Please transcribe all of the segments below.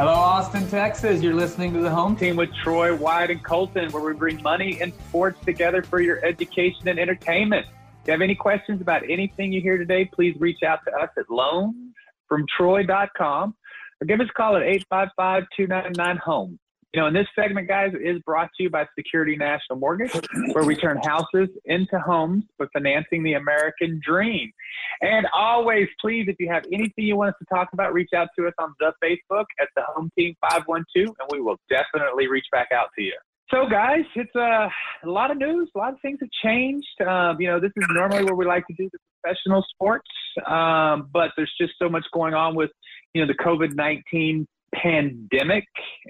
Hello, Austin, Texas. You're listening to the home team with Troy, Wyatt, and Colton, where we bring money and sports together for your education and entertainment. If you have any questions about anything you hear today, please reach out to us at loansfromtroy.com or give us a call at 855 299 HOME. You know, and this segment, guys, is brought to you by Security National Mortgage, where we turn houses into homes by financing the American dream. And always, please, if you have anything you want us to talk about, reach out to us on the Facebook at the Home Team 512, and we will definitely reach back out to you. So, guys, it's uh, a lot of news. A lot of things have changed. Um, you know, this is normally where we like to do the professional sports, um, but there's just so much going on with, you know, the COVID 19 pandemic,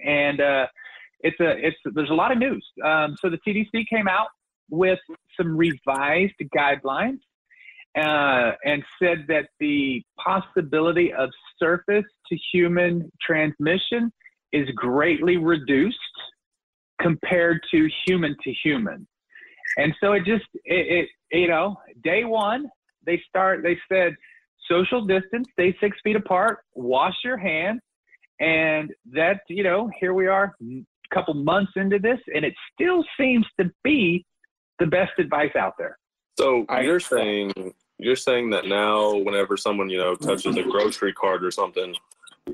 and uh, it's a it's there's a lot of news. Um, so the CDC came out with some revised guidelines uh, and said that the possibility of surface to human transmission is greatly reduced compared to human to human. And so it just it, it you know day one they start they said social distance stay six feet apart wash your hands and that, you know, here we are a couple months into this, and it still seems to be the best advice out there. So you're saying you're saying that now whenever someone, you know, touches a grocery cart or something,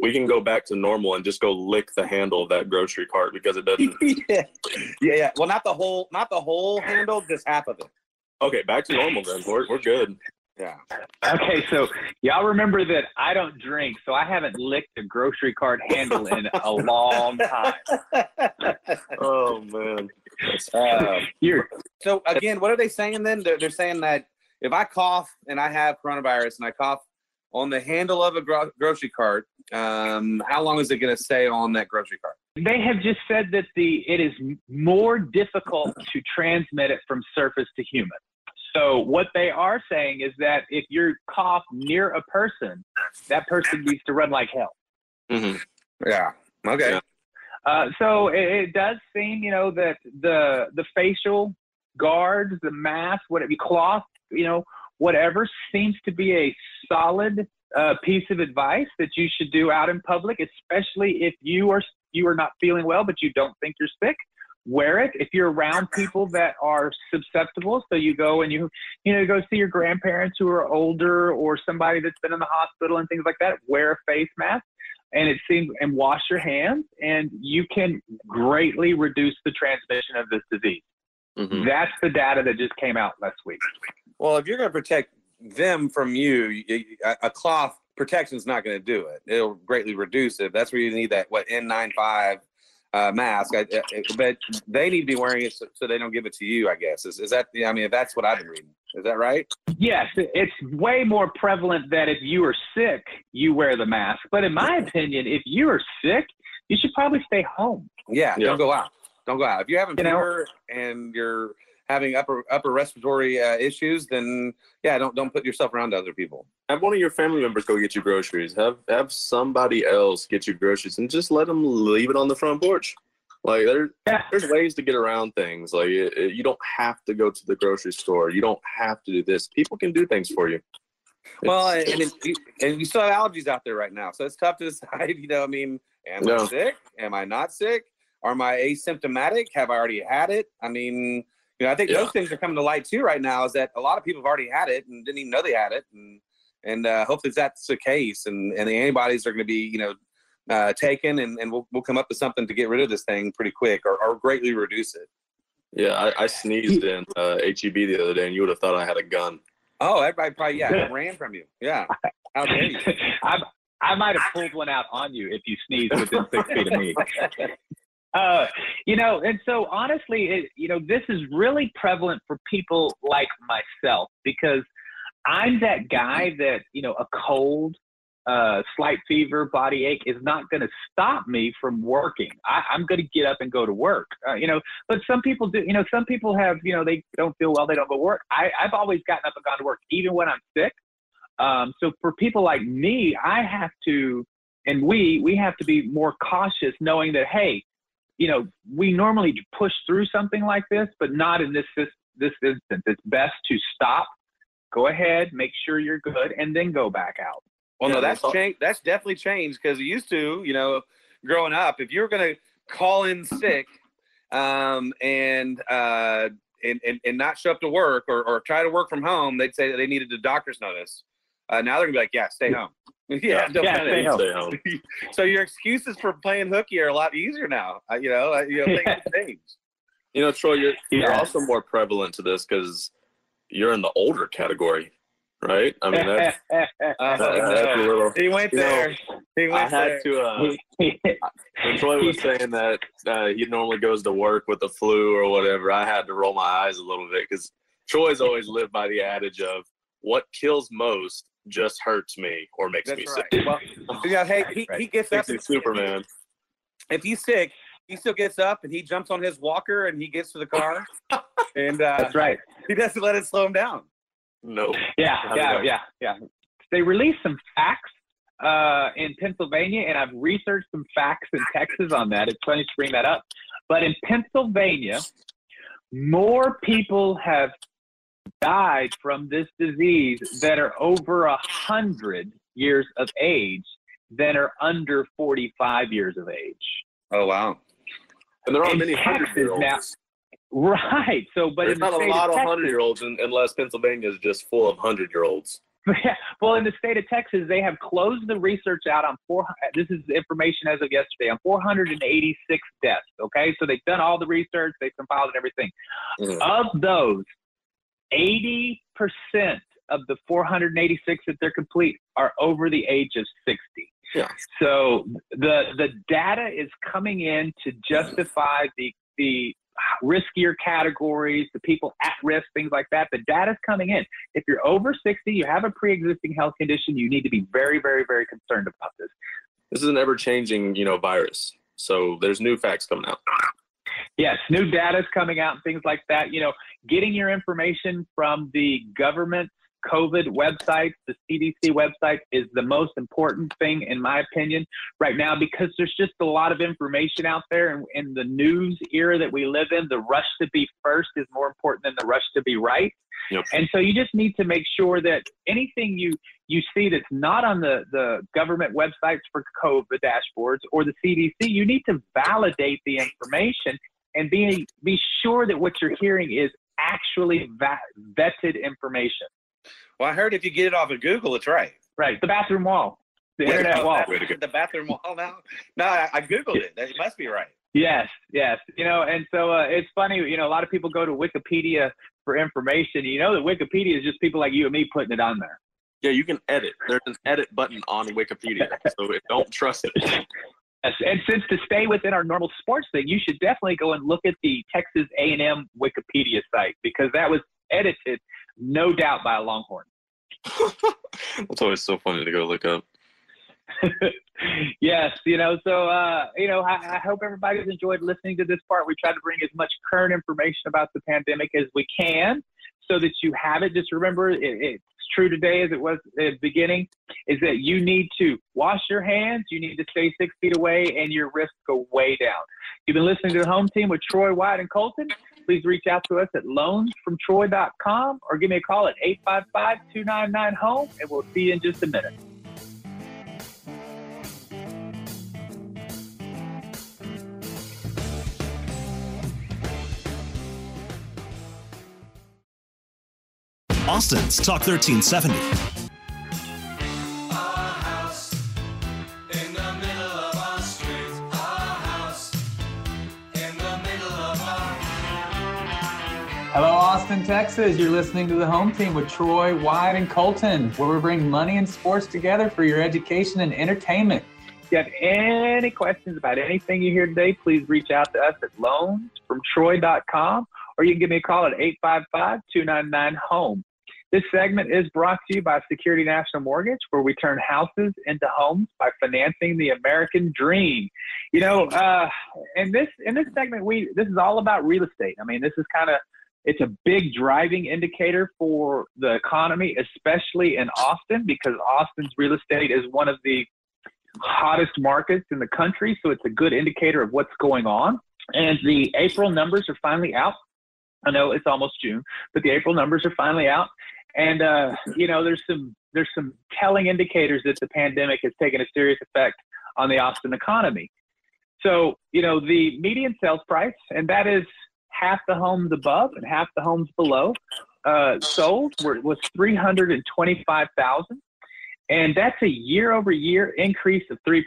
we can go back to normal and just go lick the handle of that grocery cart because it doesn't yeah. yeah, yeah. Well not the whole not the whole handle, just half of it. Okay, back to normal then. We're we're good. Yeah. Okay, so y'all remember that I don't drink, so I haven't licked a grocery cart handle in a long time. oh man. Uh, You're so again, what are they saying then? They're, they're saying that if I cough and I have coronavirus and I cough on the handle of a gro- grocery cart, um, how long is it going to stay on that grocery cart? they have just said that the it is more difficult to transmit it from surface to human. So what they are saying is that if you cough near a person, that person needs to run like hell. Mm-hmm. Yeah. Okay. Yeah. Uh, so it, it, does seem, you know, that the the facial guards, the mask, whatever, cloth, you know, whatever, seems to be a solid uh, piece of advice that you should do out in public, especially if you are you are not feeling well, but you don't think you're sick wear it. If you're around people that are susceptible, so you go and you, you know, go see your grandparents who are older or somebody that's been in the hospital and things like that, wear a face mask and it seems and wash your hands and you can greatly reduce the transmission of this disease. Mm-hmm. That's the data that just came out last week. Well, if you're going to protect them from you, a cloth protection is not going to do it. It'll greatly reduce it. That's where you need that what N95 uh, mask. I, I, but they need to be wearing it so, so, they don't give it to you. I guess is is that? I mean, that's what I've been reading. Is that right? Yes, it's way more prevalent that if you are sick, you wear the mask. But in my opinion, if you are sick, you should probably stay home. Yeah, yeah. don't go out. Don't go out. If you're having you fever know, and you're having upper upper respiratory uh, issues, then yeah, don't don't put yourself around other people. Have one of your family members go get you groceries. Have have somebody else get you groceries, and just let them leave it on the front porch. Like there, yeah. there's ways to get around things. Like it, it, you don't have to go to the grocery store. You don't have to do this. People can do things for you. It's, well, and and, and you still have allergies out there right now, so it's tough to decide. You know, I mean, am no. I sick? Am I not sick? Am I asymptomatic? Have I already had it? I mean, you know, I think yeah. those things are coming to light too right now. Is that a lot of people have already had it and didn't even know they had it, and and uh, hopefully that's the case, and and the antibodies are going to be you know uh, taken, and, and we'll we'll come up with something to get rid of this thing pretty quick or, or greatly reduce it. Yeah, I, I sneezed in uh, HEB the other day, and you would have thought I had a gun. Oh, everybody probably yeah ran from you. Yeah, how dare you? I I might have pulled one out on you if you sneezed within six feet of me. Uh, you know, and so honestly, it, you know, this is really prevalent for people like myself because I'm that guy that, you know, a cold, uh, slight fever, body ache is not going to stop me from working. I, am going to get up and go to work, uh, you know, but some people do, you know, some people have, you know, they don't feel well, they don't go to work. I, I've always gotten up and gone to work, even when I'm sick. Um, so for people like me, I have to, and we, we have to be more cautious knowing that, hey, you know, we normally push through something like this, but not in this this, this instance. It's best to stop, go ahead, make sure you're good, and then go back out. Well, no, that's changed. That's definitely changed because it used to, you know, growing up, if you were going to call in sick um, and, uh, and, and, and not show up to work or, or try to work from home, they'd say that they needed a doctor's notice. Uh, now they're gonna be like, yeah, stay home. yeah, yeah stay home. Stay home. so your excuses for playing hooky are a lot easier now. Uh, you know, uh, you know, things change. You know, Troy, you're, you're also more prevalent to this because you're in the older category, right? I mean, that's, that's a little. He went there. Know, he went I had there. to. Uh, when Troy was saying that uh, he normally goes to work with the flu or whatever, I had to roll my eyes a little bit because Troy's always lived by the adage of what kills most just hurts me or makes That's me right. sick. Well, yeah, hey, he, he gets up. Makes me Superman. If he's sick, he still gets up and he jumps on his walker and he gets to the car. and uh, That's right. He doesn't let it slow him down. No. Yeah, yeah, yeah, yeah. They released some facts uh, in Pennsylvania, and I've researched some facts in Texas on that. It's funny to bring that up. But in Pennsylvania, more people have died from this disease that are over a hundred years of age than are under 45 years of age. Oh wow! And there aren't many hundred year olds. Right. So, but there's not a lot of hundred year olds unless Pennsylvania is just full of hundred year olds. Yeah. Well, in the state of Texas, they have closed the research out on four. This is information as of yesterday on 486 deaths. Okay, so they've done all the research, they've compiled everything. Mm-hmm. Of those, 80 percent of the 486 that they're complete are over the age of 60. Yeah. So the the data is coming in to justify the the riskier categories, the people at risk, things like that. The data's coming in. If you're over 60, you have a pre-existing health condition, you need to be very, very, very concerned about this. This is an ever-changing, you know, virus. So there's new facts coming out. Yes, new data is coming out and things like that. You know, getting your information from the government COVID websites, the CDC website is the most important thing, in my opinion, right now, because there's just a lot of information out there. And in the news era that we live in, the rush to be first is more important than the rush to be right. Yep. And so you just need to make sure that anything you you see that's not on the, the government websites for COVID dashboards or the CDC, you need to validate the information and be be sure that what you're hearing is actually va- vetted information. Well, I heard if you get it off of Google, it's right. Right. The bathroom wall. The Wait, internet wall. The bathroom wall now? No, I, I Googled it. It must be right. Yes, yes. You know, and so uh, it's funny, you know, a lot of people go to Wikipedia for information. You know that Wikipedia is just people like you and me putting it on there. Yeah, you can edit. There's an edit button on Wikipedia. so don't trust it. Yes, and since to stay within our normal sports thing, you should definitely go and look at the Texas A&M Wikipedia site because that was edited no doubt by a Longhorn. That's always so funny to go look up. yes, you know, so uh, you know, I, I, hope everybody's enjoyed listening to this part. We try to bring as much current information about the pandemic as we can, so that you have it. Just remember, it, it's true today as it was at the beginning. Is that you need to wash your hands, you need to stay six feet away, and your risks go way down. You've been listening to the home team with Troy Wyatt and Colton please reach out to us at loansfromtroy.com or give me a call at 855 299 home, and we'll see you in just a minute. Austin's Talk 1370. Austin, Texas. You're listening to the home team with Troy, Wyatt, and Colton, where we bring money and sports together for your education and entertainment. If you have any questions about anything you hear today, please reach out to us at loansfromtroy.com or you can give me a call at 855 299 HOME. This segment is brought to you by Security National Mortgage, where we turn houses into homes by financing the American dream. You know, uh, in this in this segment, we this is all about real estate. I mean, this is kind of it's a big driving indicator for the economy, especially in Austin, because Austin's real estate is one of the hottest markets in the country. So it's a good indicator of what's going on. And the April numbers are finally out. I know it's almost June, but the April numbers are finally out. And uh, you know, there's some there's some telling indicators that the pandemic has taken a serious effect on the Austin economy. So, you know, the median sales price, and that is half the homes above and half the homes below, uh, sold were, was 325,000. And that's a year over year increase of 3%.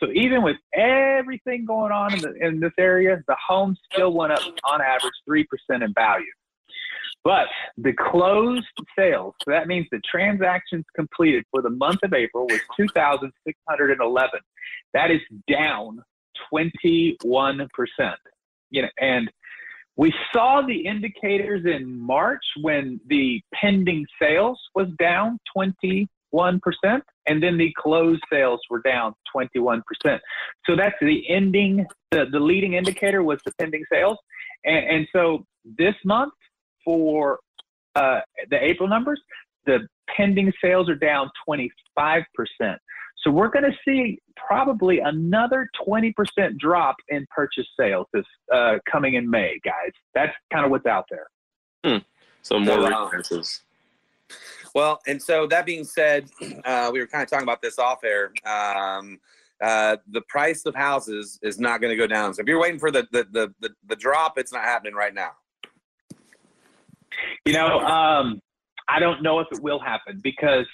So even with everything going on in, the, in this area, the homes still went up on average 3% in value. But the closed sales, so that means the transactions completed for the month of April was 2,611. That is down 21%. You know, and we saw the indicators in March when the pending sales was down 21%, and then the closed sales were down 21%. So that's the ending, the, the leading indicator was the pending sales. And, and so this month for uh, the April numbers, the pending sales are down 25%. So we're going to see probably another 20% drop in purchase sales this uh, coming in May, guys. That's kind of what's out there. Hmm. So more refinances. Well, and so that being said, uh, we were kind of talking about this off air. Um, uh, the price of houses is not going to go down. So if you're waiting for the, the the, the the drop, it's not happening right now. You know, um, I don't know if it will happen because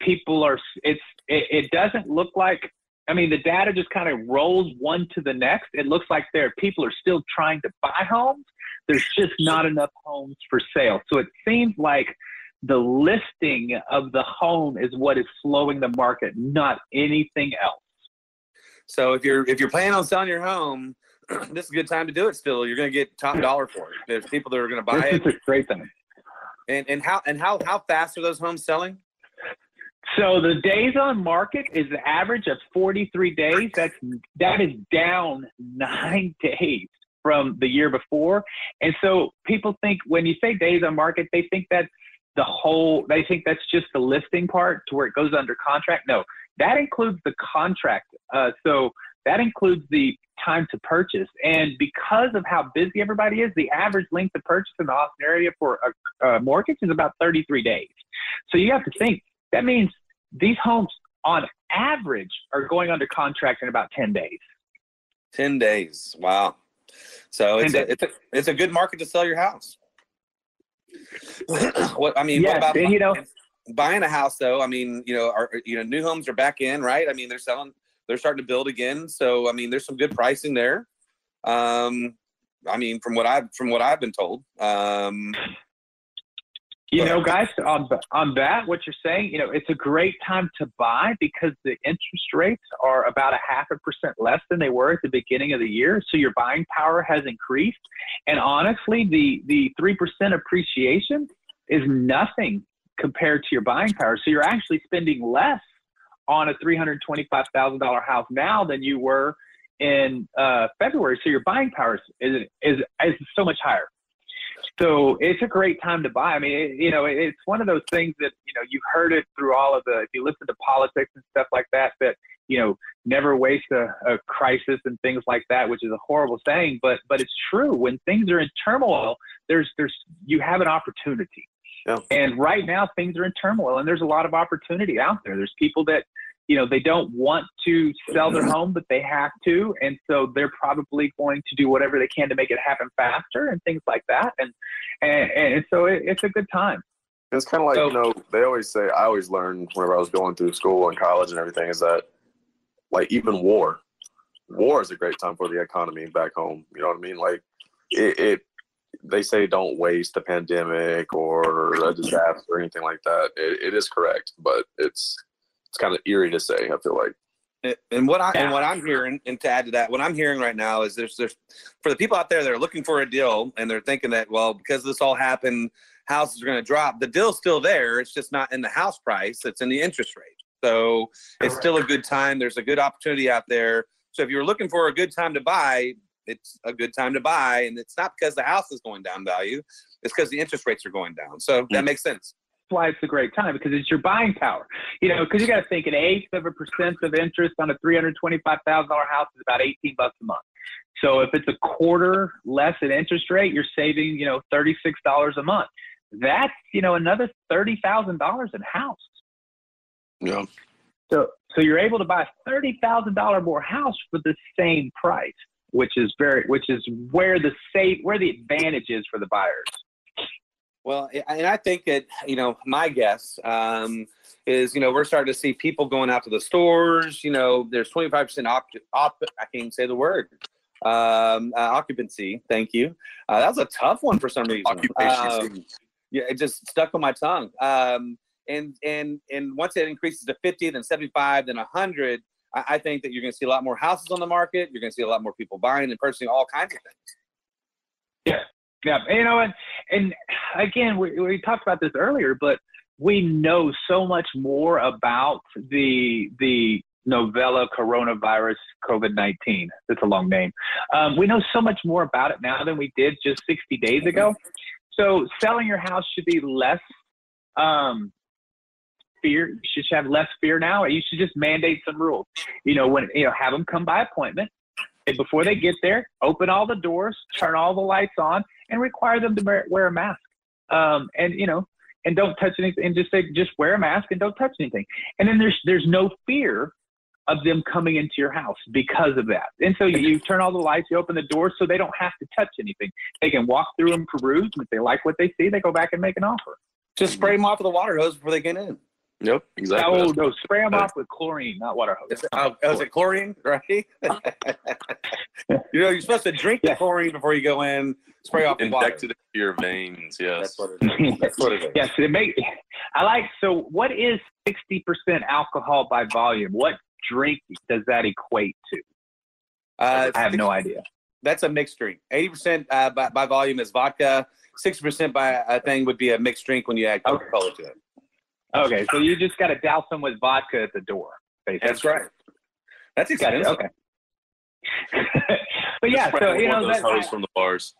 people are. It's it, it doesn't look like. I mean, the data just kind of rolls one to the next. It looks like there people are still trying to buy homes. There's just not enough homes for sale. So it seems like the listing of the home is what is slowing the market, not anything else. So if you're if you're planning on selling your home, this is a good time to do it. Still, you're going to get top dollar for it. There's people that are going to buy this it. It's a great thing. And and how and how how fast are those homes selling? So the days on market is the average of 43 days. That's that is down nine days from the year before. And so people think when you say days on market, they think that's the whole. They think that's just the listing part to where it goes under contract. No, that includes the contract. Uh, so that includes the time to purchase. And because of how busy everybody is, the average length of purchase in the Austin area for a, a mortgage is about 33 days. So you have to think that means these homes on average are going under contract in about 10 days. 10 days. Wow. So it's a, it's a, it's a good market to sell your house. what I mean, yes, what about and, you know, buying a house though? I mean, you know, are you know, new homes are back in, right? I mean, they're selling they're starting to build again. So I mean, there's some good pricing there. Um, I mean, from what I've from what I've been told. Um, you know, guys, on on that, what you're saying, you know, it's a great time to buy because the interest rates are about a half a percent less than they were at the beginning of the year. So your buying power has increased, and honestly, the the three percent appreciation is nothing compared to your buying power. So you're actually spending less on a $325,000 house now than you were in uh, February. So your buying power is, is, is so much higher. So it's a great time to buy. I mean, it, you know, it's one of those things that, you know, you've heard it through all of the, if you listen to politics and stuff like that, that, you know, never waste a, a crisis and things like that, which is a horrible saying, but, but it's true. When things are in turmoil, there's, there's, you have an opportunity. Yeah. And right now things are in turmoil and there's a lot of opportunity out there. There's people that, you know, they don't want to sell their home, but they have to. And so they're probably going to do whatever they can to make it happen faster and things like that. And, and, and so it, it's a good time. It's kind of like, so, you know, they always say, I always learned whenever I was going through school and college and everything is that like even war, war is a great time for the economy back home. You know what I mean? Like it, it they say don't waste a pandemic or a disaster or anything like that. It, it is correct, but it's it's kind of eerie to say. I feel like. And what I yeah. and what I'm hearing, and to add to that, what I'm hearing right now is there's there's for the people out there that are looking for a deal and they're thinking that well because this all happened, houses are going to drop. The deal's still there. It's just not in the house price. It's in the interest rate. So it's still a good time. There's a good opportunity out there. So if you're looking for a good time to buy, it's a good time to buy. And it's not because the house is going down value, it's because the interest rates are going down. So mm-hmm. that makes sense. That's why it's a great time because it's your buying power. You know, because you got to think an eighth of a percent of interest on a three hundred twenty-five thousand dollar house is about eighteen bucks a month. So if it's a quarter less in interest rate, you're saving you know thirty-six dollars a month. That's you know another thirty thousand dollars in house. Yeah. So So you're able to buy a thirty thousand dollar more house for the same price, which is very, which is where the save, where the advantage is for the buyers. Well, and I think that you know, my guess um, is you know we're starting to see people going out to the stores. You know, there's 25 percent op, op. I can't even say the word. Um, uh, occupancy. Thank you. Uh, that was a tough one for some reason. Um, yeah, it just stuck on my tongue. Um, and and and once it increases to 50, then 75, then 100, I, I think that you're going to see a lot more houses on the market. You're going to see a lot more people buying and purchasing all kinds of things. Yeah, yeah. You know, and and again, we we talked about this earlier, but we know so much more about the the novella coronavirus COVID 19. That's a long name. Um, we know so much more about it now than we did just 60 days ago. So selling your house should be less um, fear. You should have less fear now. You should just mandate some rules. You know, when you know, have them come by appointment. And before they get there, open all the doors, turn all the lights on, and require them to wear a mask. Um, and you know, and don't touch anything. And just say, just wear a mask and don't touch anything. And then there's there's no fear of them coming into your house because of that. And so you, you, turn all the lights, you open the doors so they don't have to touch anything. They can walk through and peruse. And if they like what they see, they go back and make an offer. Just spray them off with a water hose before they get in. Yep, exactly. Oh, no, spray them off with chlorine, not water hose. Is it, oh, oh, is it chlorine, right? you know, you're supposed to drink the chlorine before you go in, spray off the water. Injected into your veins, yes. That's what it is. That's what it is. yes, it may, I like, so what is 60% alcohol by volume? What drink does that equate to? Uh, I have no idea. That's a mixed drink. 80% uh, by, by, volume is vodka. 60% by a thing would be a mixed drink when you add Coca Cola okay. to it. Okay, so you just got to douse them with vodka at the door. Basically. That's right. That's exciting. Okay. but yeah, so you know, that's from the bars.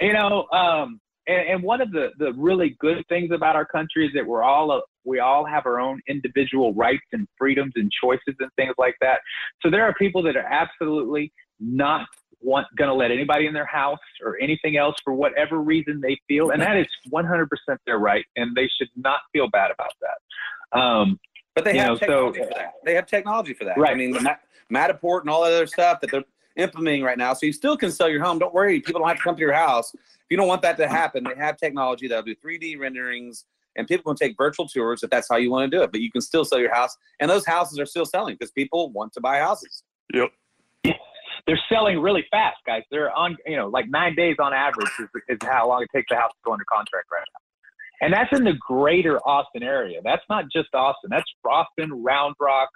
you know, um, and, and, one of the, the really good things about our country is that we're all a, we all have our own individual rights and freedoms and choices and things like that. So there are people that are absolutely not want going to let anybody in their house or anything else for whatever reason they feel, and that is 100% their right, and they should not feel bad about that. Um, but they have know, technology so, for that. They have technology for that. Right. I mean, Matterport and all that other stuff that they're implementing right now. So you still can sell your home. Don't worry, people don't have to come to your house. If you don't want that to happen, they have technology that'll do 3D renderings and people can take virtual tours if that's how you want to do it. But you can still sell your house, and those houses are still selling because people want to buy houses. Yep. They're selling really fast, guys. They're on, you know, like nine days on average is, is how long it takes the house to go under contract right now. And that's in the greater Austin area. That's not just Austin. That's Austin, Round Rock,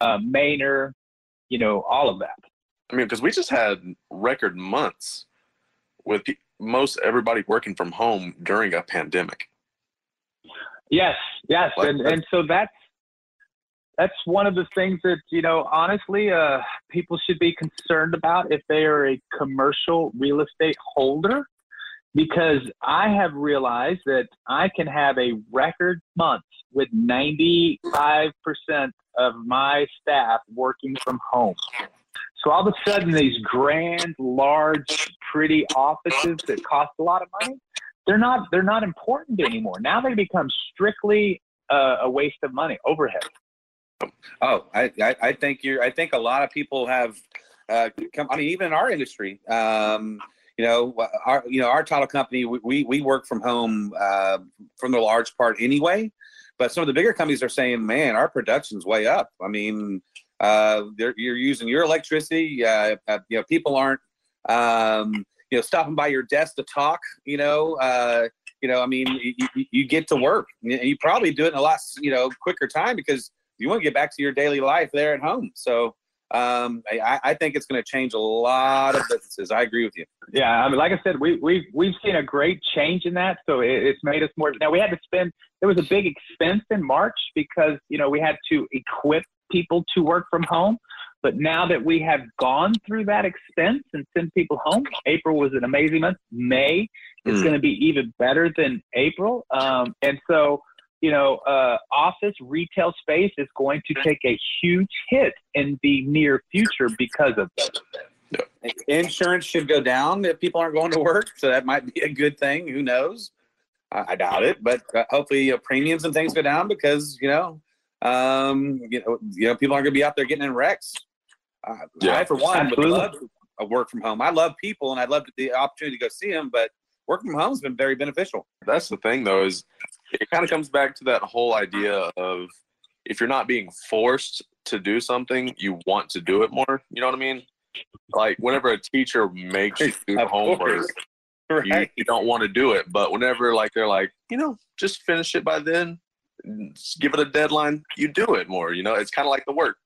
uh, Manor, you know, all of that. I mean, because we just had record months with most everybody working from home during a pandemic. Yes, yes, and and so that's that's one of the things that you know honestly uh, people should be concerned about if they are a commercial real estate holder because i have realized that i can have a record month with 95% of my staff working from home. So all of a sudden these grand large pretty offices that cost a lot of money they're not they're not important anymore. Now they become strictly uh, a waste of money, overhead. Oh, I, I, I think you're. I think a lot of people have uh, come. I mean, even in our industry, um, you know, our you know our title company, we we work from home uh, from the large part anyway. But some of the bigger companies are saying, "Man, our production's way up." I mean, uh, you're using your electricity. Uh, uh, you know, people aren't. Um, you know stopping by your desk to talk you know uh, you know i mean you, you get to work you probably do it in a lot you know quicker time because you want to get back to your daily life there at home so um, I, I think it's going to change a lot of businesses. I agree with you. Yeah, I mean, like I said, we we've we've seen a great change in that. So it, it's made us more. Now we had to spend. There was a big expense in March because you know we had to equip people to work from home. But now that we have gone through that expense and sent people home, April was an amazing month. May is mm. going to be even better than April. Um, and so, you know, uh, office retail space is going to take a huge hit in the near future because of that. Insurance should go down if people aren't going to work. So that might be a good thing. Who knows? I, I doubt it. But uh, hopefully, uh, premiums and things go down because, you know, um, you know, you know, people aren't going to be out there getting in wrecks. Uh, yeah. I, for one, Absolutely. would love a work from home. I love people, and I'd love the opportunity to go see them, but work from home has been very beneficial. That's the thing, though, is it kind of comes back to that whole idea of if you're not being forced to do something, you want to do it more. You know what I mean? Like whenever a teacher makes you do homework, right. you, you don't want to do it. But whenever like they're like, you know, just finish it by then, give it a deadline, you do it more. You know, it's kind of like the work.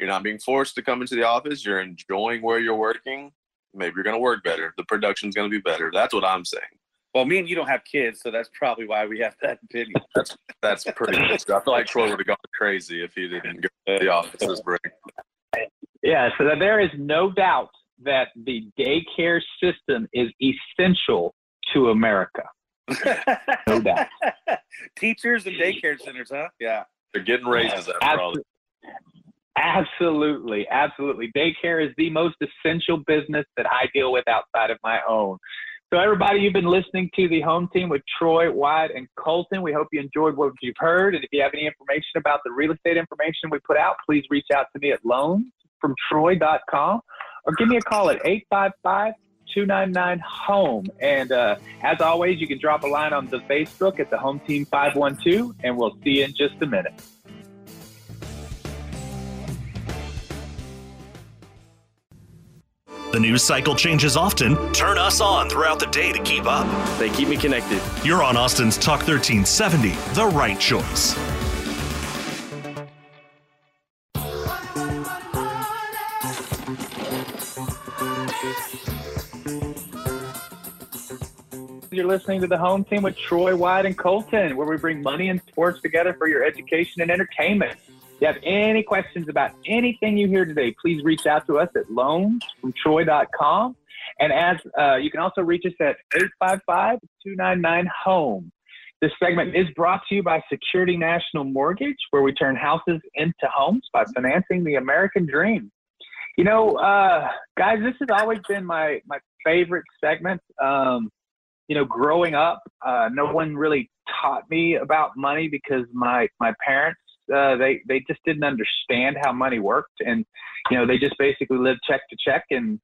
You're not being forced to come into the office. You're enjoying where you're working. Maybe you're going to work better. The production's going to be better. That's what I'm saying. Well, me and you don't have kids, so that's probably why we have that opinion. That's that's pretty much. I feel like Troy would have gone crazy if he didn't go to the office this break. Yeah, so there is no doubt that the daycare system is essential to America. no doubt. Teachers and daycare centers, huh? Yeah. They're getting raises after Absolutely. Absolutely, absolutely. Daycare is the most essential business that I deal with outside of my own. So, everybody, you've been listening to the home team with Troy, Wyatt, and Colton. We hope you enjoyed what you've heard. And if you have any information about the real estate information we put out, please reach out to me at loansfromtroy.com or give me a call at 855 299 home. And uh, as always, you can drop a line on the Facebook at the Home Team 512, and we'll see you in just a minute. The news cycle changes often. Turn us on throughout the day to keep up. They keep me connected. You're on Austin's Talk 1370, the right choice. You're listening to the home team with Troy Wyatt and Colton, where we bring money and sports together for your education and entertainment you have any questions about anything you hear today, please reach out to us at loansfromtroy.com. And as uh, you can also reach us at 855-299-HOME. This segment is brought to you by Security National Mortgage, where we turn houses into homes by financing the American dream. You know, uh, guys, this has always been my, my favorite segment. Um, you know, growing up, uh, no one really taught me about money because my, my parents uh, they they just didn't understand how money worked, and you know they just basically lived check to check, and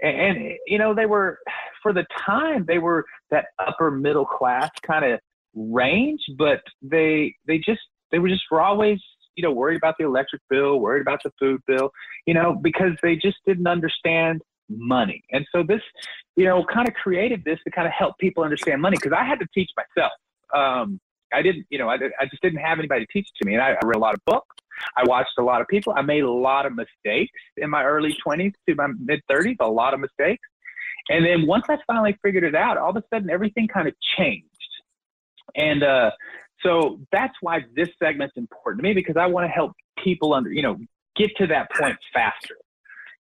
and, and you know they were for the time they were that upper middle class kind of range, but they they just they were just were always you know worried about the electric bill, worried about the food bill, you know because they just didn't understand money. And so this, you know, kind of created this to kind of help people understand money because I had to teach myself. Um, I didn't, you know, I, I just didn't have anybody to teach to me. And I, I read a lot of books. I watched a lot of people. I made a lot of mistakes in my early 20s to my mid 30s, a lot of mistakes. And then once I finally figured it out, all of a sudden everything kind of changed. And uh, so that's why this segment's important to me because I want to help people under, you know, get to that point faster.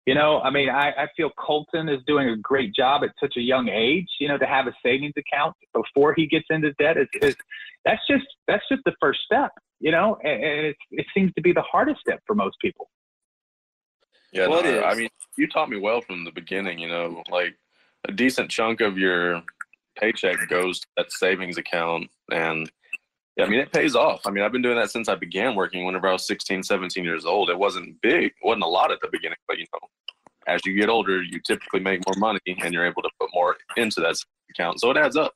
You know, I mean, I, I feel Colton is doing a great job at such a young age. You know, to have a savings account before he gets into debt is, is that's just that's just the first step. You know, and, and it it seems to be the hardest step for most people. Yeah, well, no, I mean, you taught me well from the beginning. You know, like a decent chunk of your paycheck goes to that savings account, and yeah, I mean, it pays off. I mean, I've been doing that since I began working whenever I was 16, 17 years old. It wasn't big, it wasn't a lot at the beginning, but you know, as you get older, you typically make more money and you're able to put more into that account. So it adds up.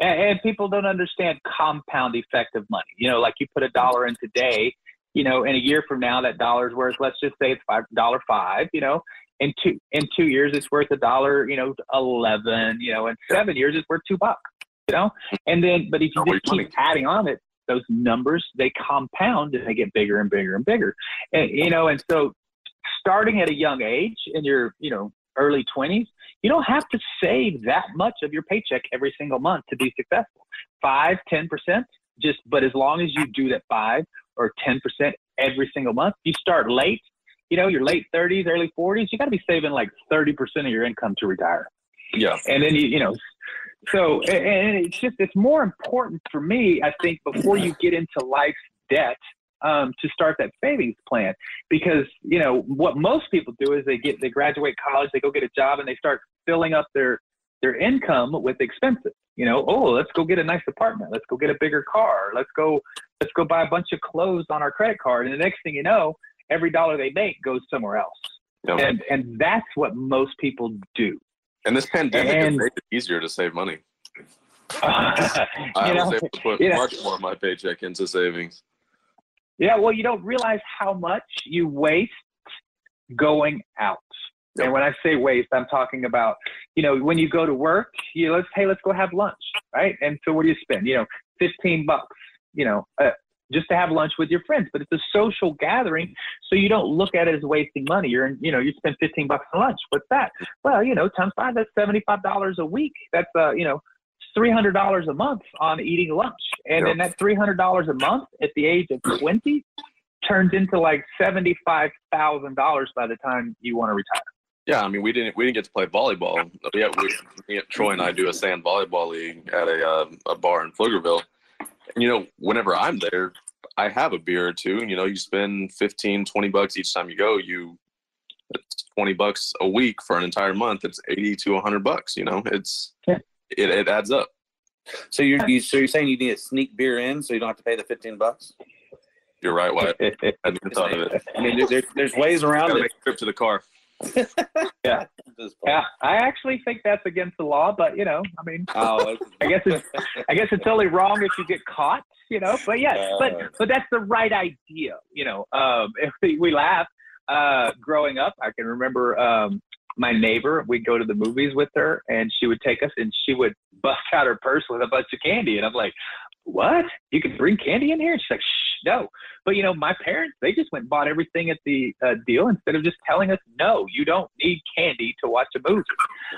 And, and people don't understand compound effect of money. You know, like you put a dollar in today, you know, in a year from now, that dollar's worth, let's just say it's five dollar five, you know, in two, in two years, it's worth a dollar, you know, 11, you know, in seven years, it's worth two bucks know? And then, but if you just keep adding on it, those numbers, they compound and they get bigger and bigger and bigger. And, you know, and so starting at a young age in your, you know, early 20s, you don't have to save that much of your paycheck every single month to be successful. Five, ten percent just, but as long as you do that five or 10% every single month, you start late, you know, your late 30s, early 40s, you got to be saving like 30% of your income to retire. Yeah. And then you, you know, so, and it's just, it's more important for me, I think, before you get into life's debt, um, to start that savings plan because you know what most people do is they get they graduate college they go get a job and they start filling up their their income with expenses you know oh let's go get a nice apartment let's go get a bigger car let's go let's go buy a bunch of clothes on our credit card. And the next thing you know, every dollar they make goes somewhere else. Yep. And and that's what most people do. And this pandemic and, has made it easier to save money. I know, was able to put much more of my paycheck into savings. Yeah, well, you don't realize how much you waste going out. Yep. And when I say waste, I'm talking about, you know, when you go to work, you let's hey, let's go have lunch, right? And so what do you spend? You know, 15 bucks, you know, uh, just to have lunch with your friends. But it's a social gathering, so you don't look at it as wasting money. You're, in, you know, you spend 15 bucks on lunch. What's that? Well, you know, times five, that's 75 dollars a week. That's uh, you know, $300 a month on eating lunch. And yep. then that $300 a month at the age of 20 turns into like $75,000 by the time you want to retire. Yeah, I mean, we didn't we didn't get to play volleyball. Yeah, we, Troy and I do a sand volleyball league at a uh, a bar in Pflugerville. And you know, whenever I'm there, I have a beer or two. And, you know, you spend 15, 20 bucks each time you go. You it's 20 bucks a week for an entire month. It's 80 to 100 bucks. You know, it's yeah it, it adds up. So you're you, so you're saying you need to sneak beer in so you don't have to pay the fifteen bucks? You're right, Wyatt. I never thought of it. I mean, there's there's ways around it. Make a trip to the car. Yeah. yeah, I actually think that's against the law, but you know, I mean, oh, I guess it's I guess it's only wrong if you get caught, you know. But yeah, uh, but but that's the right idea, you know. Um, if we, we laugh, uh, growing up, I can remember um, my neighbor, we'd go to the movies with her and she would take us and she would bust out her purse with a bunch of candy. And I'm like, what? You can bring candy in here? And she's like, Shh, no. But you know, my parents, they just went and bought everything at the uh, deal instead of just telling us, no, you don't need candy to watch a movie.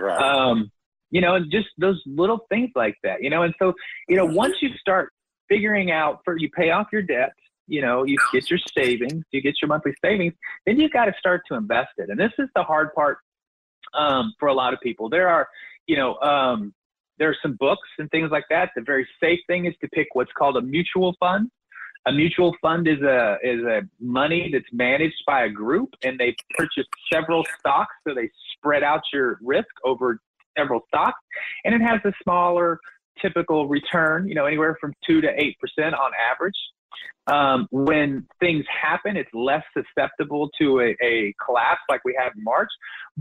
Right. Um, you know, and just those little things like that, you know, and so, you know, once you start figuring out for you pay off your debt, you know, you get your savings, you get your monthly savings, then you've got to start to invest it. And this is the hard part um, for a lot of people. There are, you know, um, there are some books and things like that. The very safe thing is to pick what's called a mutual fund. A mutual fund is a is a money that's managed by a group, and they purchase several stocks, so they spread out your risk over several stocks, and it has a smaller typical return, you know, anywhere from two to eight percent on average. Um, when things happen, it's less susceptible to a, a collapse like we had in March,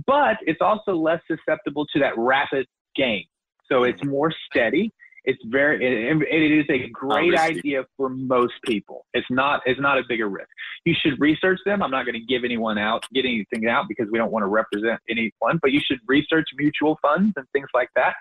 but it's also less susceptible to that rapid gain. So it's mm-hmm. more steady. It's very, it, it is a great idea for most people. It's not, it's not a bigger risk. You should research them. I'm not going to give anyone out, get anything out because we don't want to represent anyone, but you should research mutual funds and things like that.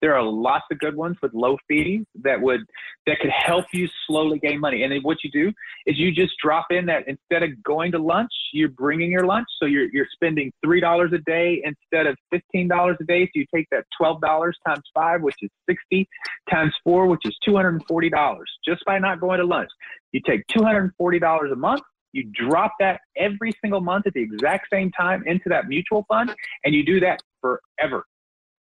There are lots of good ones with low fees that would that could help you slowly gain money. And then what you do is you just drop in that instead of going to lunch, you're bringing your lunch. So you're you're spending three dollars a day instead of fifteen dollars a day. So you take that twelve dollars times five, which is sixty, times four, which is two hundred and forty dollars, just by not going to lunch. You take two hundred and forty dollars a month you drop that every single month at the exact same time into that mutual fund and you do that forever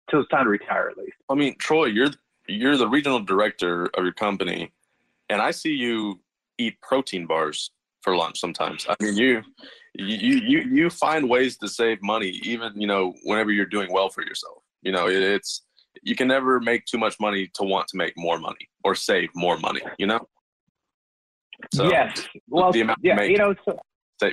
till it's time to retire at least. I mean, Troy, you're you're the regional director of your company, and I see you eat protein bars for lunch sometimes. I mean, you you you you find ways to save money, even you know whenever you're doing well for yourself. You know, it, it's you can never make too much money to want to make more money or save more money. You know. So yes. Well, the amount yeah, you, know, so,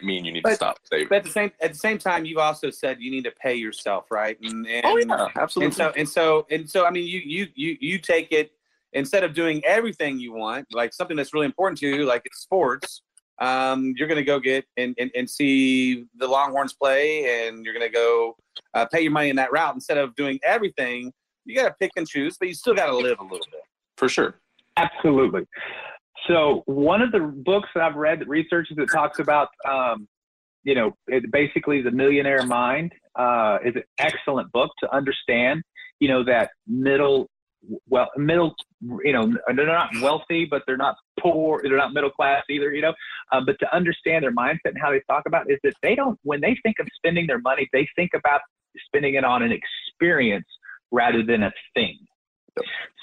mean you need but, to stop saving. But at the same at the same time, you've also said you need to pay yourself, right? And, and oh yeah, absolutely. And so and so and so, I mean, you you you you take it instead of doing everything you want, like something that's really important to you, like it's sports. Um, you're going to go get and, and, and see the Longhorns play, and you're going to go uh, pay your money in that route instead of doing everything. You got to pick and choose, but you still got to live a little bit. For sure. Absolutely. So one of the books that I've read that researches that talks about, um, you know, it, basically the millionaire mind uh, is an excellent book to understand, you know, that middle, well, middle, you know, they're not wealthy, but they're not poor, they're not middle class either, you know, um, but to understand their mindset and how they talk about it, is that they don't, when they think of spending their money, they think about spending it on an experience rather than a thing.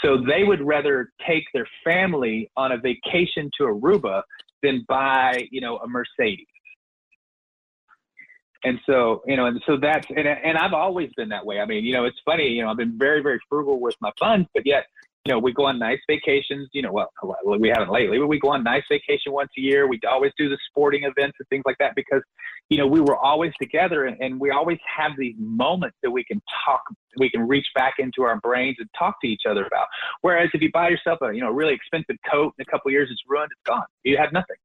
So they would rather take their family on a vacation to Aruba than buy, you know, a Mercedes. And so, you know, and so that's, and, and I've always been that way. I mean, you know, it's funny, you know, I've been very, very frugal with my funds, but yet you know, we go on nice vacations. You know, well, we haven't lately, but we go on nice vacation once a year. We always do the sporting events and things like that because, you know, we were always together and, and we always have these moments that we can talk, we can reach back into our brains and talk to each other about. Whereas if you buy yourself a, you know, really expensive coat in a couple years, it's ruined, it's gone. You have nothing.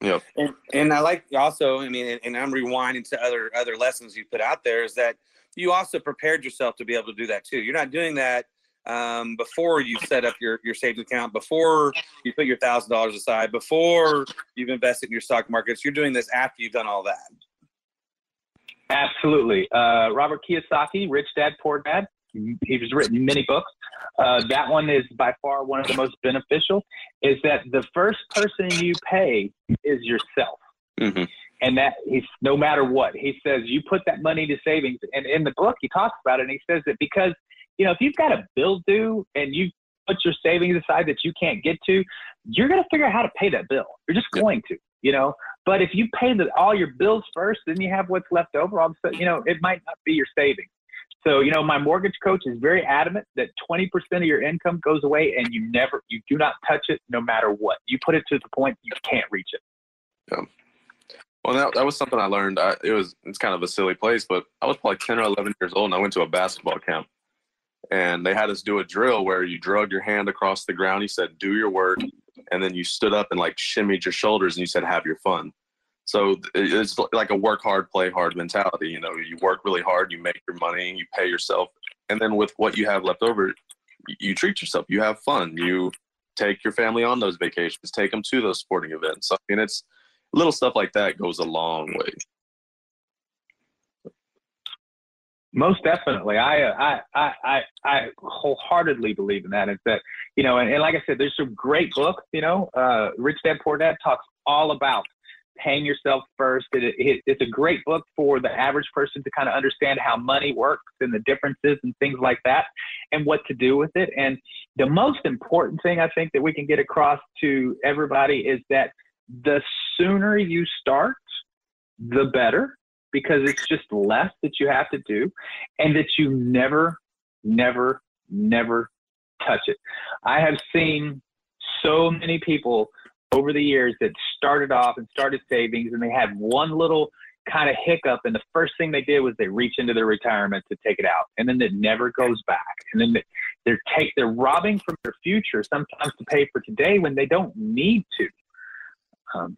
Yeah. And, and I like also, I mean, and, and I'm rewinding to other other lessons you put out there is that you also prepared yourself to be able to do that too. You're not doing that um, before you set up your, your savings account, before you put your thousand dollars aside, before you've invested in your stock markets. You're doing this after you've done all that. Absolutely. Uh, Robert Kiyosaki, Rich Dad, Poor Dad. He's written many books. Uh, that one is by far one of the most beneficial. Is that the first person you pay is yourself. Mm-hmm. And that he's no matter what he says, you put that money to savings. And in the book, he talks about it. And he says that because you know, if you've got a bill due and you put your savings aside that you can't get to, you're going to figure out how to pay that bill. You're just going to, you know. But if you pay the, all your bills first, then you have what's left over. All of a sudden, you know, it might not be your savings. So, you know, my mortgage coach is very adamant that 20% of your income goes away and you never, you do not touch it no matter what. You put it to the point you can't reach it. Yeah. Well, that, that was something I learned. I, it was, it's kind of a silly place, but I was probably 10 or 11 years old and I went to a basketball camp and they had us do a drill where you drug your hand across the ground. He said, "Do your work," and then you stood up and like shimmied your shoulders, and you said, "Have your fun." So it's like a work hard, play hard mentality. You know, you work really hard, you make your money, you pay yourself, and then with what you have left over, you treat yourself. You have fun. You take your family on those vacations, take them to those sporting events. I mean, it's little stuff like that goes a long way. Most definitely, I, I I I I wholeheartedly believe in that. Is that you know, and, and like I said, there's some great books. You know, uh, Rich Dad Poor Dad talks all about paying yourself first. It, it, it's a great book for the average person to kind of understand how money works and the differences and things like that, and what to do with it. And the most important thing I think that we can get across to everybody is that the sooner you start, the better because it's just less that you have to do and that you never, never, never touch it. I have seen so many people over the years that started off and started savings and they had one little kind of hiccup and the first thing they did was they reach into their retirement to take it out. And then it never goes back. And then they're take they're robbing from their future sometimes to pay for today when they don't need to. Um,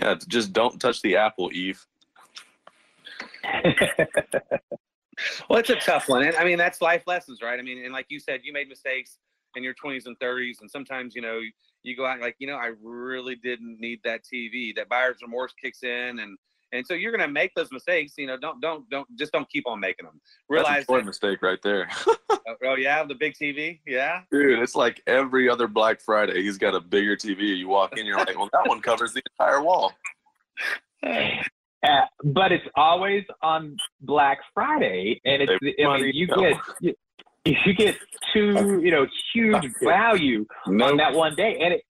yeah just don't touch the apple eve well, it's a tough one. And I mean, that's life lessons, right? I mean, and like you said, you made mistakes in your 20s and 30s. And sometimes, you know, you go out like, you know, I really didn't need that TV. That buyer's remorse kicks in. And, and so you're going to make those mistakes. You know, don't, don't, don't, just don't keep on making them. Realize That's a mistake right there. oh, oh, yeah. The big TV. Yeah. Dude, it's like every other Black Friday, he's got a bigger TV. You walk in, you're like, well, that one covers the entire wall. Uh, but it's always on Black Friday, and it's I mean, you get you, you, get two you know huge value nope. on that one day, and it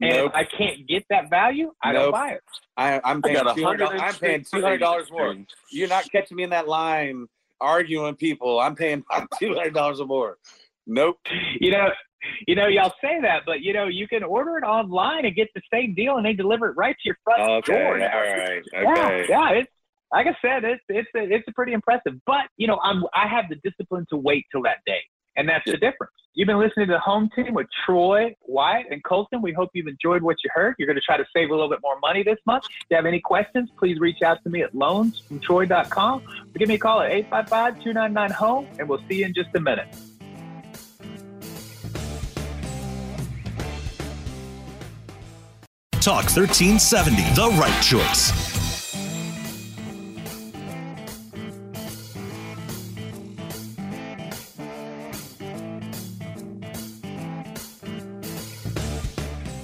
and nope. if I can't get that value, I nope. don't buy it. I, I'm paying two hundred. I'm paying two hundred dollars more. You're not catching me in that line arguing people. I'm paying two hundred dollars or more. Nope. You know, you know, y'all say that, but you know, you can order it online and get the same deal, and they deliver it right to your front okay, door. Now. All right. Okay. Yeah, yeah. It's like I said, it's it's a, it's a pretty impressive. But you know, I'm I have the discipline to wait till that day, and that's the difference. You've been listening to the home team with Troy, Wyatt, and Colton. We hope you've enjoyed what you heard. You're going to try to save a little bit more money this month. If you have any questions, please reach out to me at loansfromtroy.com or give me a call at 855 299 home, and we'll see you in just a minute. Talk 1370, the right choice.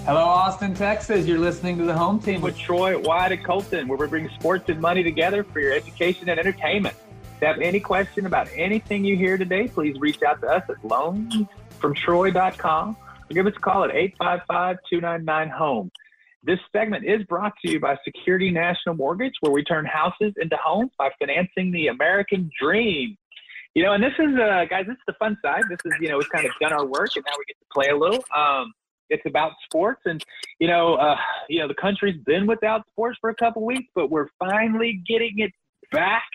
Hello, Austin, Texas. You're listening to the home team with Troy, Wyatt, and Colton, where we bring sports and money together for your education and entertainment. If you have any question about anything you hear today, please reach out to us at loansfromtroy.com or give us a call at 855 299 HOME. This segment is brought to you by Security National Mortgage, where we turn houses into homes by financing the American dream. You know, and this is, uh, guys, this is the fun side. This is, you know, we've kind of done our work, and now we get to play a little. Um, it's about sports, and you know, uh, you know, the country's been without sports for a couple weeks, but we're finally getting it back.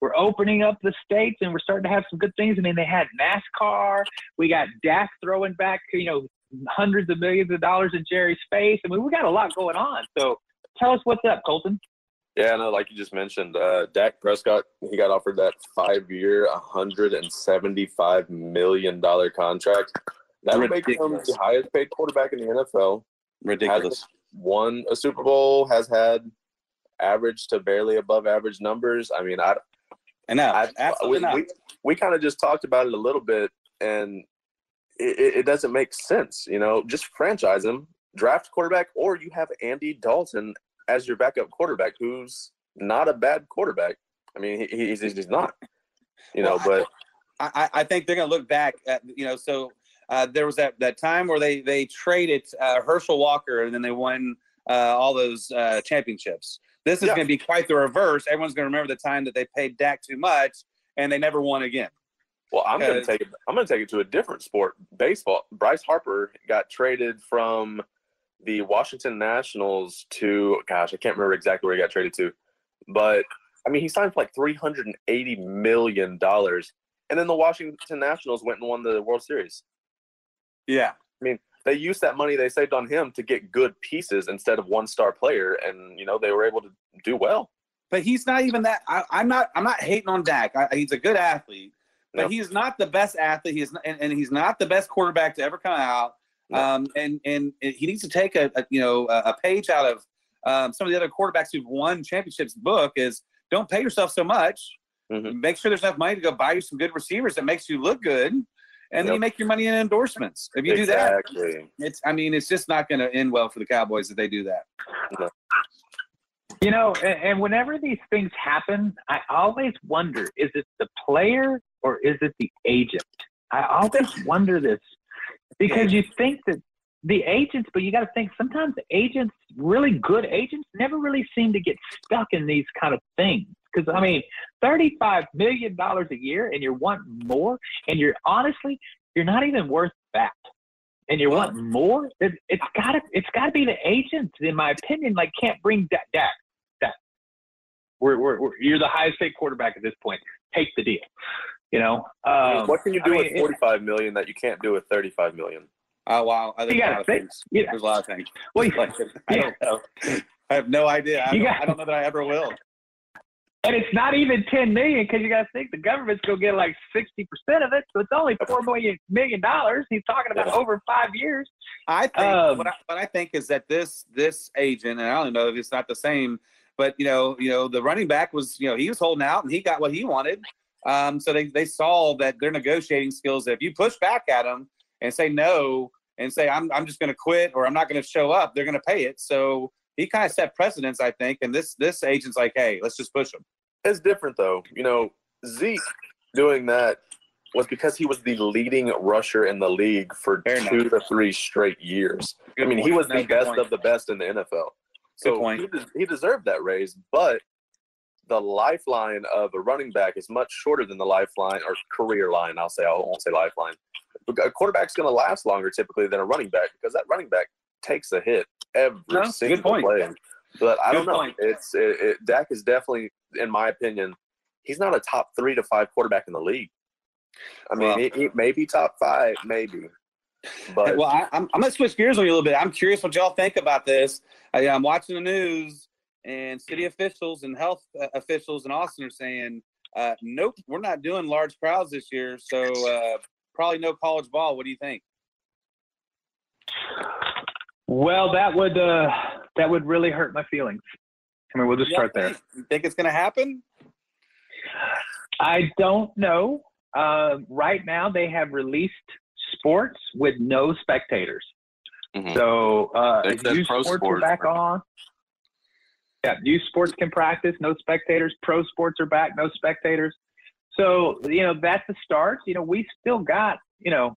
We're opening up the states, and we're starting to have some good things. I mean, they had NASCAR. We got Dak throwing back, you know, hundreds of millions of dollars in Jerry's face. I mean, we got a lot going on. So, tell us what's up, Colton. Yeah, no, like you just mentioned, uh, Dak Prescott, he got offered that five-year, $175 million contract. That would make him the highest-paid quarterback in the NFL. Ridiculous. won a Super Bowl, has had average to barely above average numbers. I mean, I and now I, we, we, we kind of just talked about it a little bit, and it, it doesn't make sense. You know, just franchise him, draft quarterback, or you have Andy Dalton as your backup quarterback, who's not a bad quarterback. I mean, he, he's he's not. You know, well, but I, I think they're going to look back at you know. So uh, there was that that time where they they traded uh, Herschel Walker, and then they won uh, all those uh, championships. This is yeah. going to be quite the reverse. Everyone's going to remember the time that they paid Dak too much, and they never won again. Well, I'm going to take it. I'm going to take it to a different sport, baseball. Bryce Harper got traded from the Washington Nationals to gosh, I can't remember exactly where he got traded to, but I mean he signed for like three hundred and eighty million dollars, and then the Washington Nationals went and won the World Series. Yeah, I mean they used that money they saved on him to get good pieces instead of one star player, and you know they were able to do well. But he's not even that. I, am not. I'm not hating on Dak. I, he's a good athlete, but no. he's not the best athlete. He's not, and, and he's not the best quarterback to ever come out. Um, and and he needs to take a, a you know a page out of um, some of the other quarterbacks who've won championships. Book is don't pay yourself so much. Mm-hmm. Make sure there's enough money to go buy you some good receivers that makes you look good, and yep. then you make your money in endorsements. If you exactly. do that, it's I mean it's just not going to end well for the Cowboys if they do that. You know, and, and whenever these things happen, I always wonder: is it the player or is it the agent? I always wonder this because you think that the agents, but you got to think sometimes agents, really good agents, never really seem to get stuck in these kind of things. Because I mean, thirty-five million dollars a year, and you're wanting more, and you're honestly, you're not even worth that, and you want more. It, it's got to, it's got to be the agents, in my opinion. Like, can't bring that, that, that. We're, we're, we're, you're the highest paid quarterback at this point. Take the deal. You know, um, what can you do I mean, with forty-five million that you can't do with thirty-five million? Oh wow! I think you got things. Yeah. There's a lot of things. Well, like, I don't know. I have no idea. I don't, got, I don't know that I ever will. And it's not even ten million because you got to think the government's gonna get like sixty percent of it, so it's only four million million dollars. He's talking about yeah. over five years. I think um, what, I, what I think is that this this agent, and I don't know if it's not the same, but you know, you know, the running back was, you know, he was holding out and he got what he wanted. Um, so they, they saw that their negotiating skills, if you push back at them and say no and say, I'm, I'm just going to quit or I'm not going to show up, they're going to pay it. So he kind of set precedence, I think. And this, this agent's like, hey, let's just push him. It's different though. You know, Zeke doing that was because he was the leading rusher in the league for Fair two enough. to three straight years. Good I mean, point. he was no, the best point. of the best in the NFL. So he, he deserved that raise, but the lifeline of a running back is much shorter than the lifeline or career line. I'll say I won't say lifeline. A quarterback's going to last longer typically than a running back because that running back takes a hit every no, single play. But I don't know. Point. It's it, it, Dak is definitely, in my opinion, he's not a top three to five quarterback in the league. I mean, well, he, he may be top five, maybe. But well, I, am going to switch gears on you a little bit. I'm curious what y'all think about this. I, I'm watching the news and city officials and health uh, officials in Austin are saying, uh, nope, we're not doing large crowds this year. So uh, probably no college ball. What do you think? Well, that would uh, that would really hurt my feelings. I mean, we'll just start there. You think it's going to happen? I don't know. Uh, right now, they have released sports with no spectators. Mm-hmm. So uh, youth sports, sports are back on. Yeah, youth sports can practice, no spectators. Pro sports are back, no spectators. So, you know, that's the start. You know, we still got, you know,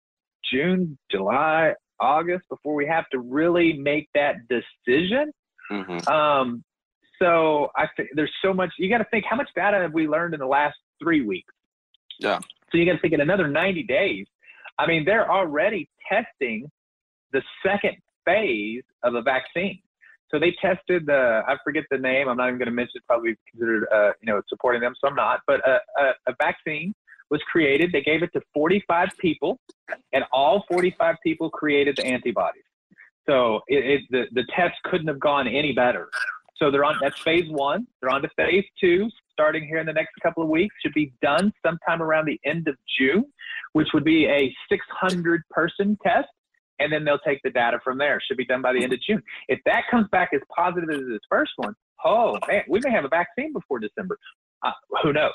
June, July, August before we have to really make that decision. Mm-hmm. Um, so I think there's so much you got to think how much data have we learned in the last three weeks? Yeah. So you got to think in another 90 days. I mean, they're already testing the second phase of a vaccine. So they tested the, I forget the name. I'm not even going to mention it. Probably considered, uh, you know, supporting them. So I'm not. But a, a, a vaccine was created. They gave it to 45 people, and all 45 people created the antibodies. So it, it, the the test couldn't have gone any better. So they're on. That's phase one. They're on to phase two, starting here in the next couple of weeks. Should be done sometime around the end of June, which would be a 600 person test and then they'll take the data from there. Should be done by the end of June. If that comes back as positive as this first one, oh man, we may have a vaccine before December. Uh, who knows?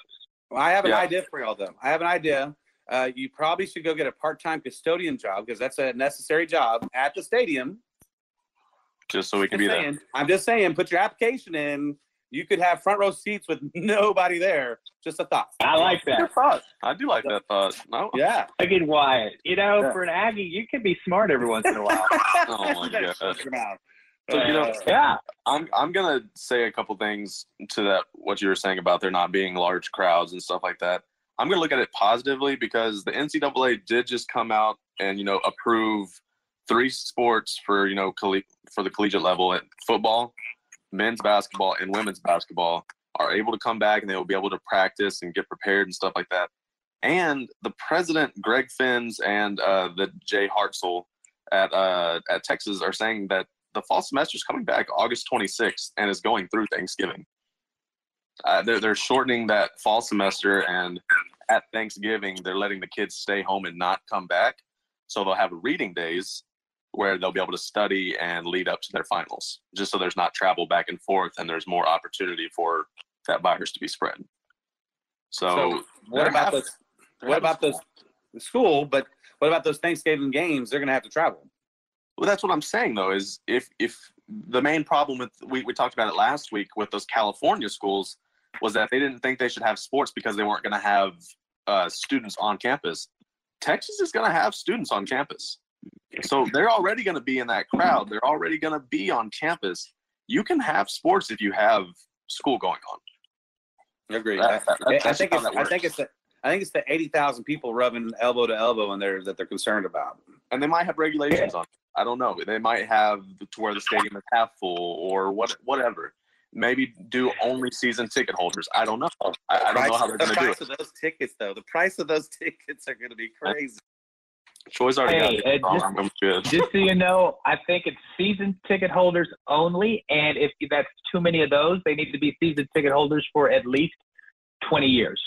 Well, I have an yeah. idea for y'all though. I have an idea. Uh, you probably should go get a part-time custodian job because that's a necessary job at the stadium. Just so we can be saying, there. I'm just saying, put your application in you could have front row seats with nobody there. Just a thought. I like that. thought. I do like that thought. No. Yeah. Again, Wyatt. You know, yeah. for an Aggie, you can be smart every once in a while. oh my god. So you know, uh, yeah, I'm I'm gonna say a couple things to that what you were saying about there not being large crowds and stuff like that. I'm gonna look at it positively because the NCAA did just come out and you know approve three sports for you know coll- for the collegiate level at football, men's basketball and women's basketball are able to come back and they will be able to practice and get prepared and stuff like that. And the president, Greg Fenves, and uh, the Jay Hartzell at uh, at Texas are saying that the fall semester is coming back August 26th and is going through Thanksgiving. Uh, they're, they're shortening that fall semester, and at Thanksgiving, they're letting the kids stay home and not come back. So they'll have reading days where they'll be able to study and lead up to their finals, just so there's not travel back and forth and there's more opportunity for that virus to be spread. So, so what about those? What about those school? But what about those Thanksgiving games? They're going to have to travel. Well, that's what I'm saying though. Is if if the main problem with we we talked about it last week with those California schools was that they didn't think they should have sports because they weren't going to have uh, students on campus. Texas is going to have students on campus. So they're already going to be in that crowd. They're already going to be on campus. You can have sports if you have school going on. I agree. That, that, I, think it's, I think it's the I think it's the eighty thousand people rubbing elbow to elbow in there that they're concerned about. And they might have regulations on. It. I don't know. They might have to where the stadium is half full or what whatever. Maybe do only season ticket holders. I don't know. I, I don't know how they're going to do it. The price of those tickets, though, the price of those tickets are going to be crazy. Troy's already hey, got it. Just, just so you know, I think it's season ticket holders only, and if that's too many of those, they need to be season ticket holders for at least twenty years,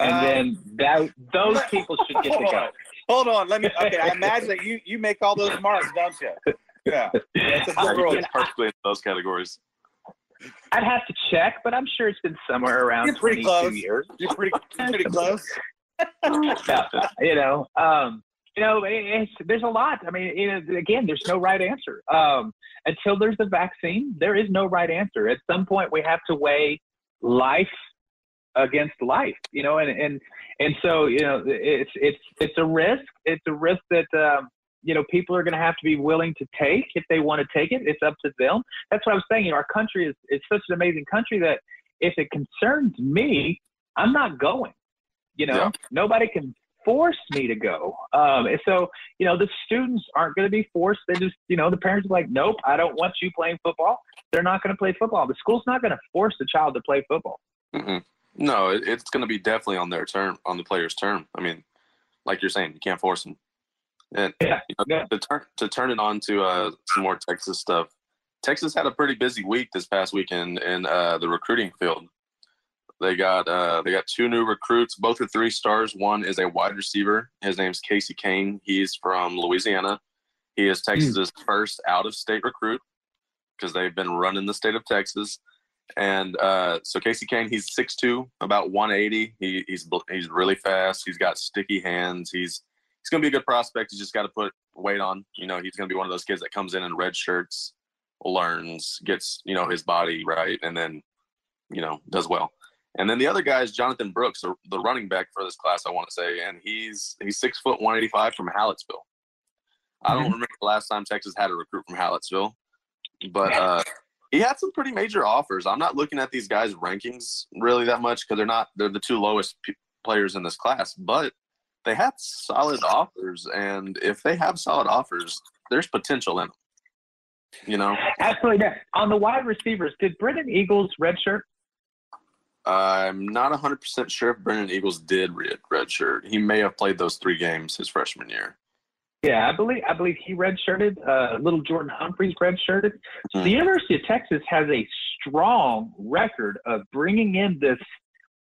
and uh, then that those people should get to go. Hold on, let me. Okay, I imagine that you you make all those marks, don't you? Yeah, that's a perfectly in those categories. I'd have to check, but I'm sure it's been somewhere around You're pretty 22 close. years. You're pretty pretty close. you know, um, you know, it's, there's a lot. I mean, you know, again, there's no right answer. Um, until there's a vaccine, there is no right answer. At some point, we have to weigh life against life, you know, and and and so you know, it's it's it's a risk. It's a risk that um, you know people are going to have to be willing to take if they want to take it. It's up to them. That's what I was saying. You know, our country is it's such an amazing country that if it concerns me, I'm not going. You know, yeah. nobody can force me to go. Um, and so, you know, the students aren't going to be forced. They just, you know, the parents are like, nope, I don't want you playing football. They're not going to play football. The school's not going to force the child to play football. mm No, it's going to be definitely on their term, on the player's term. I mean, like you're saying, you can't force them. And yeah, you know, yeah. to, turn, to turn it on to uh, some more Texas stuff, Texas had a pretty busy week this past weekend in uh, the recruiting field. They got uh, they got two new recruits. Both are three stars. One is a wide receiver. His name's Casey Cain. He's from Louisiana. He is Texas's mm. first out of state recruit because they've been running the state of Texas. And uh, so Casey Cain, he's 6'2", about 180. He, he's he's really fast. He's got sticky hands. He's he's gonna be a good prospect. He's just got to put weight on. You know, he's gonna be one of those kids that comes in in red shirts, learns, gets you know his body right, and then you know does well. And then the other guy is Jonathan Brooks, the running back for this class, I want to say, and he's he's six foot one eighty five from Hallettsville. I don't mm-hmm. remember the last time Texas had a recruit from Hallettsville, but uh, he had some pretty major offers. I'm not looking at these guys' rankings really that much because they're not they're the two lowest p- players in this class, but they had solid offers, and if they have solid offers, there's potential in them. You know, absolutely. On the wide receivers, did Brennan Eagles redshirt? I'm not 100% sure if Brennan Eagles did red redshirt. He may have played those three games his freshman year. Yeah, I believe I believe he redshirted. Uh, little Jordan Humphreys redshirted. So mm. the University of Texas has a strong record of bringing in this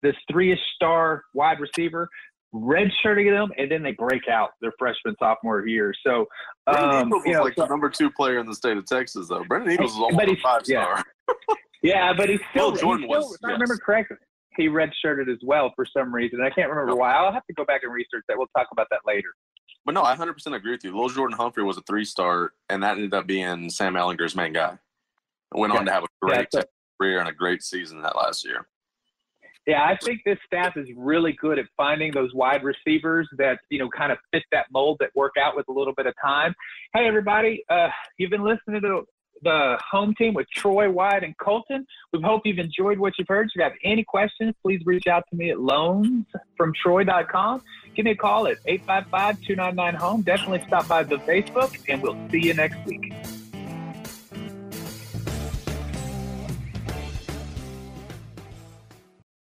this three star wide receiver, redshirting them, and then they break out their freshman sophomore year. So, um, Eagles was know, like so, the number two player in the state of Texas, though. Brennan Eagles is almost a five star. Yeah. yeah, but he's still. Well, Jordan still, was. If I remember correctly, he redshirted as well for some reason. I can't remember why. I'll have to go back and research that. We'll talk about that later. But no, I 100% agree with you. Little Jordan Humphrey was a three star, and that ended up being Sam Ehlinger's main guy. Went yeah. on to have a great yeah, career and a great season that last year. Yeah, I think this staff is really good at finding those wide receivers that, you know, kind of fit that mold that work out with a little bit of time. Hey, everybody, uh, you've been listening to the home team with Troy, Wyatt, and Colton. We hope you've enjoyed what you've heard. If you have any questions, please reach out to me at loansfromtroy.com. Give me a call at 855 299 home. Definitely stop by the Facebook, and we'll see you next week.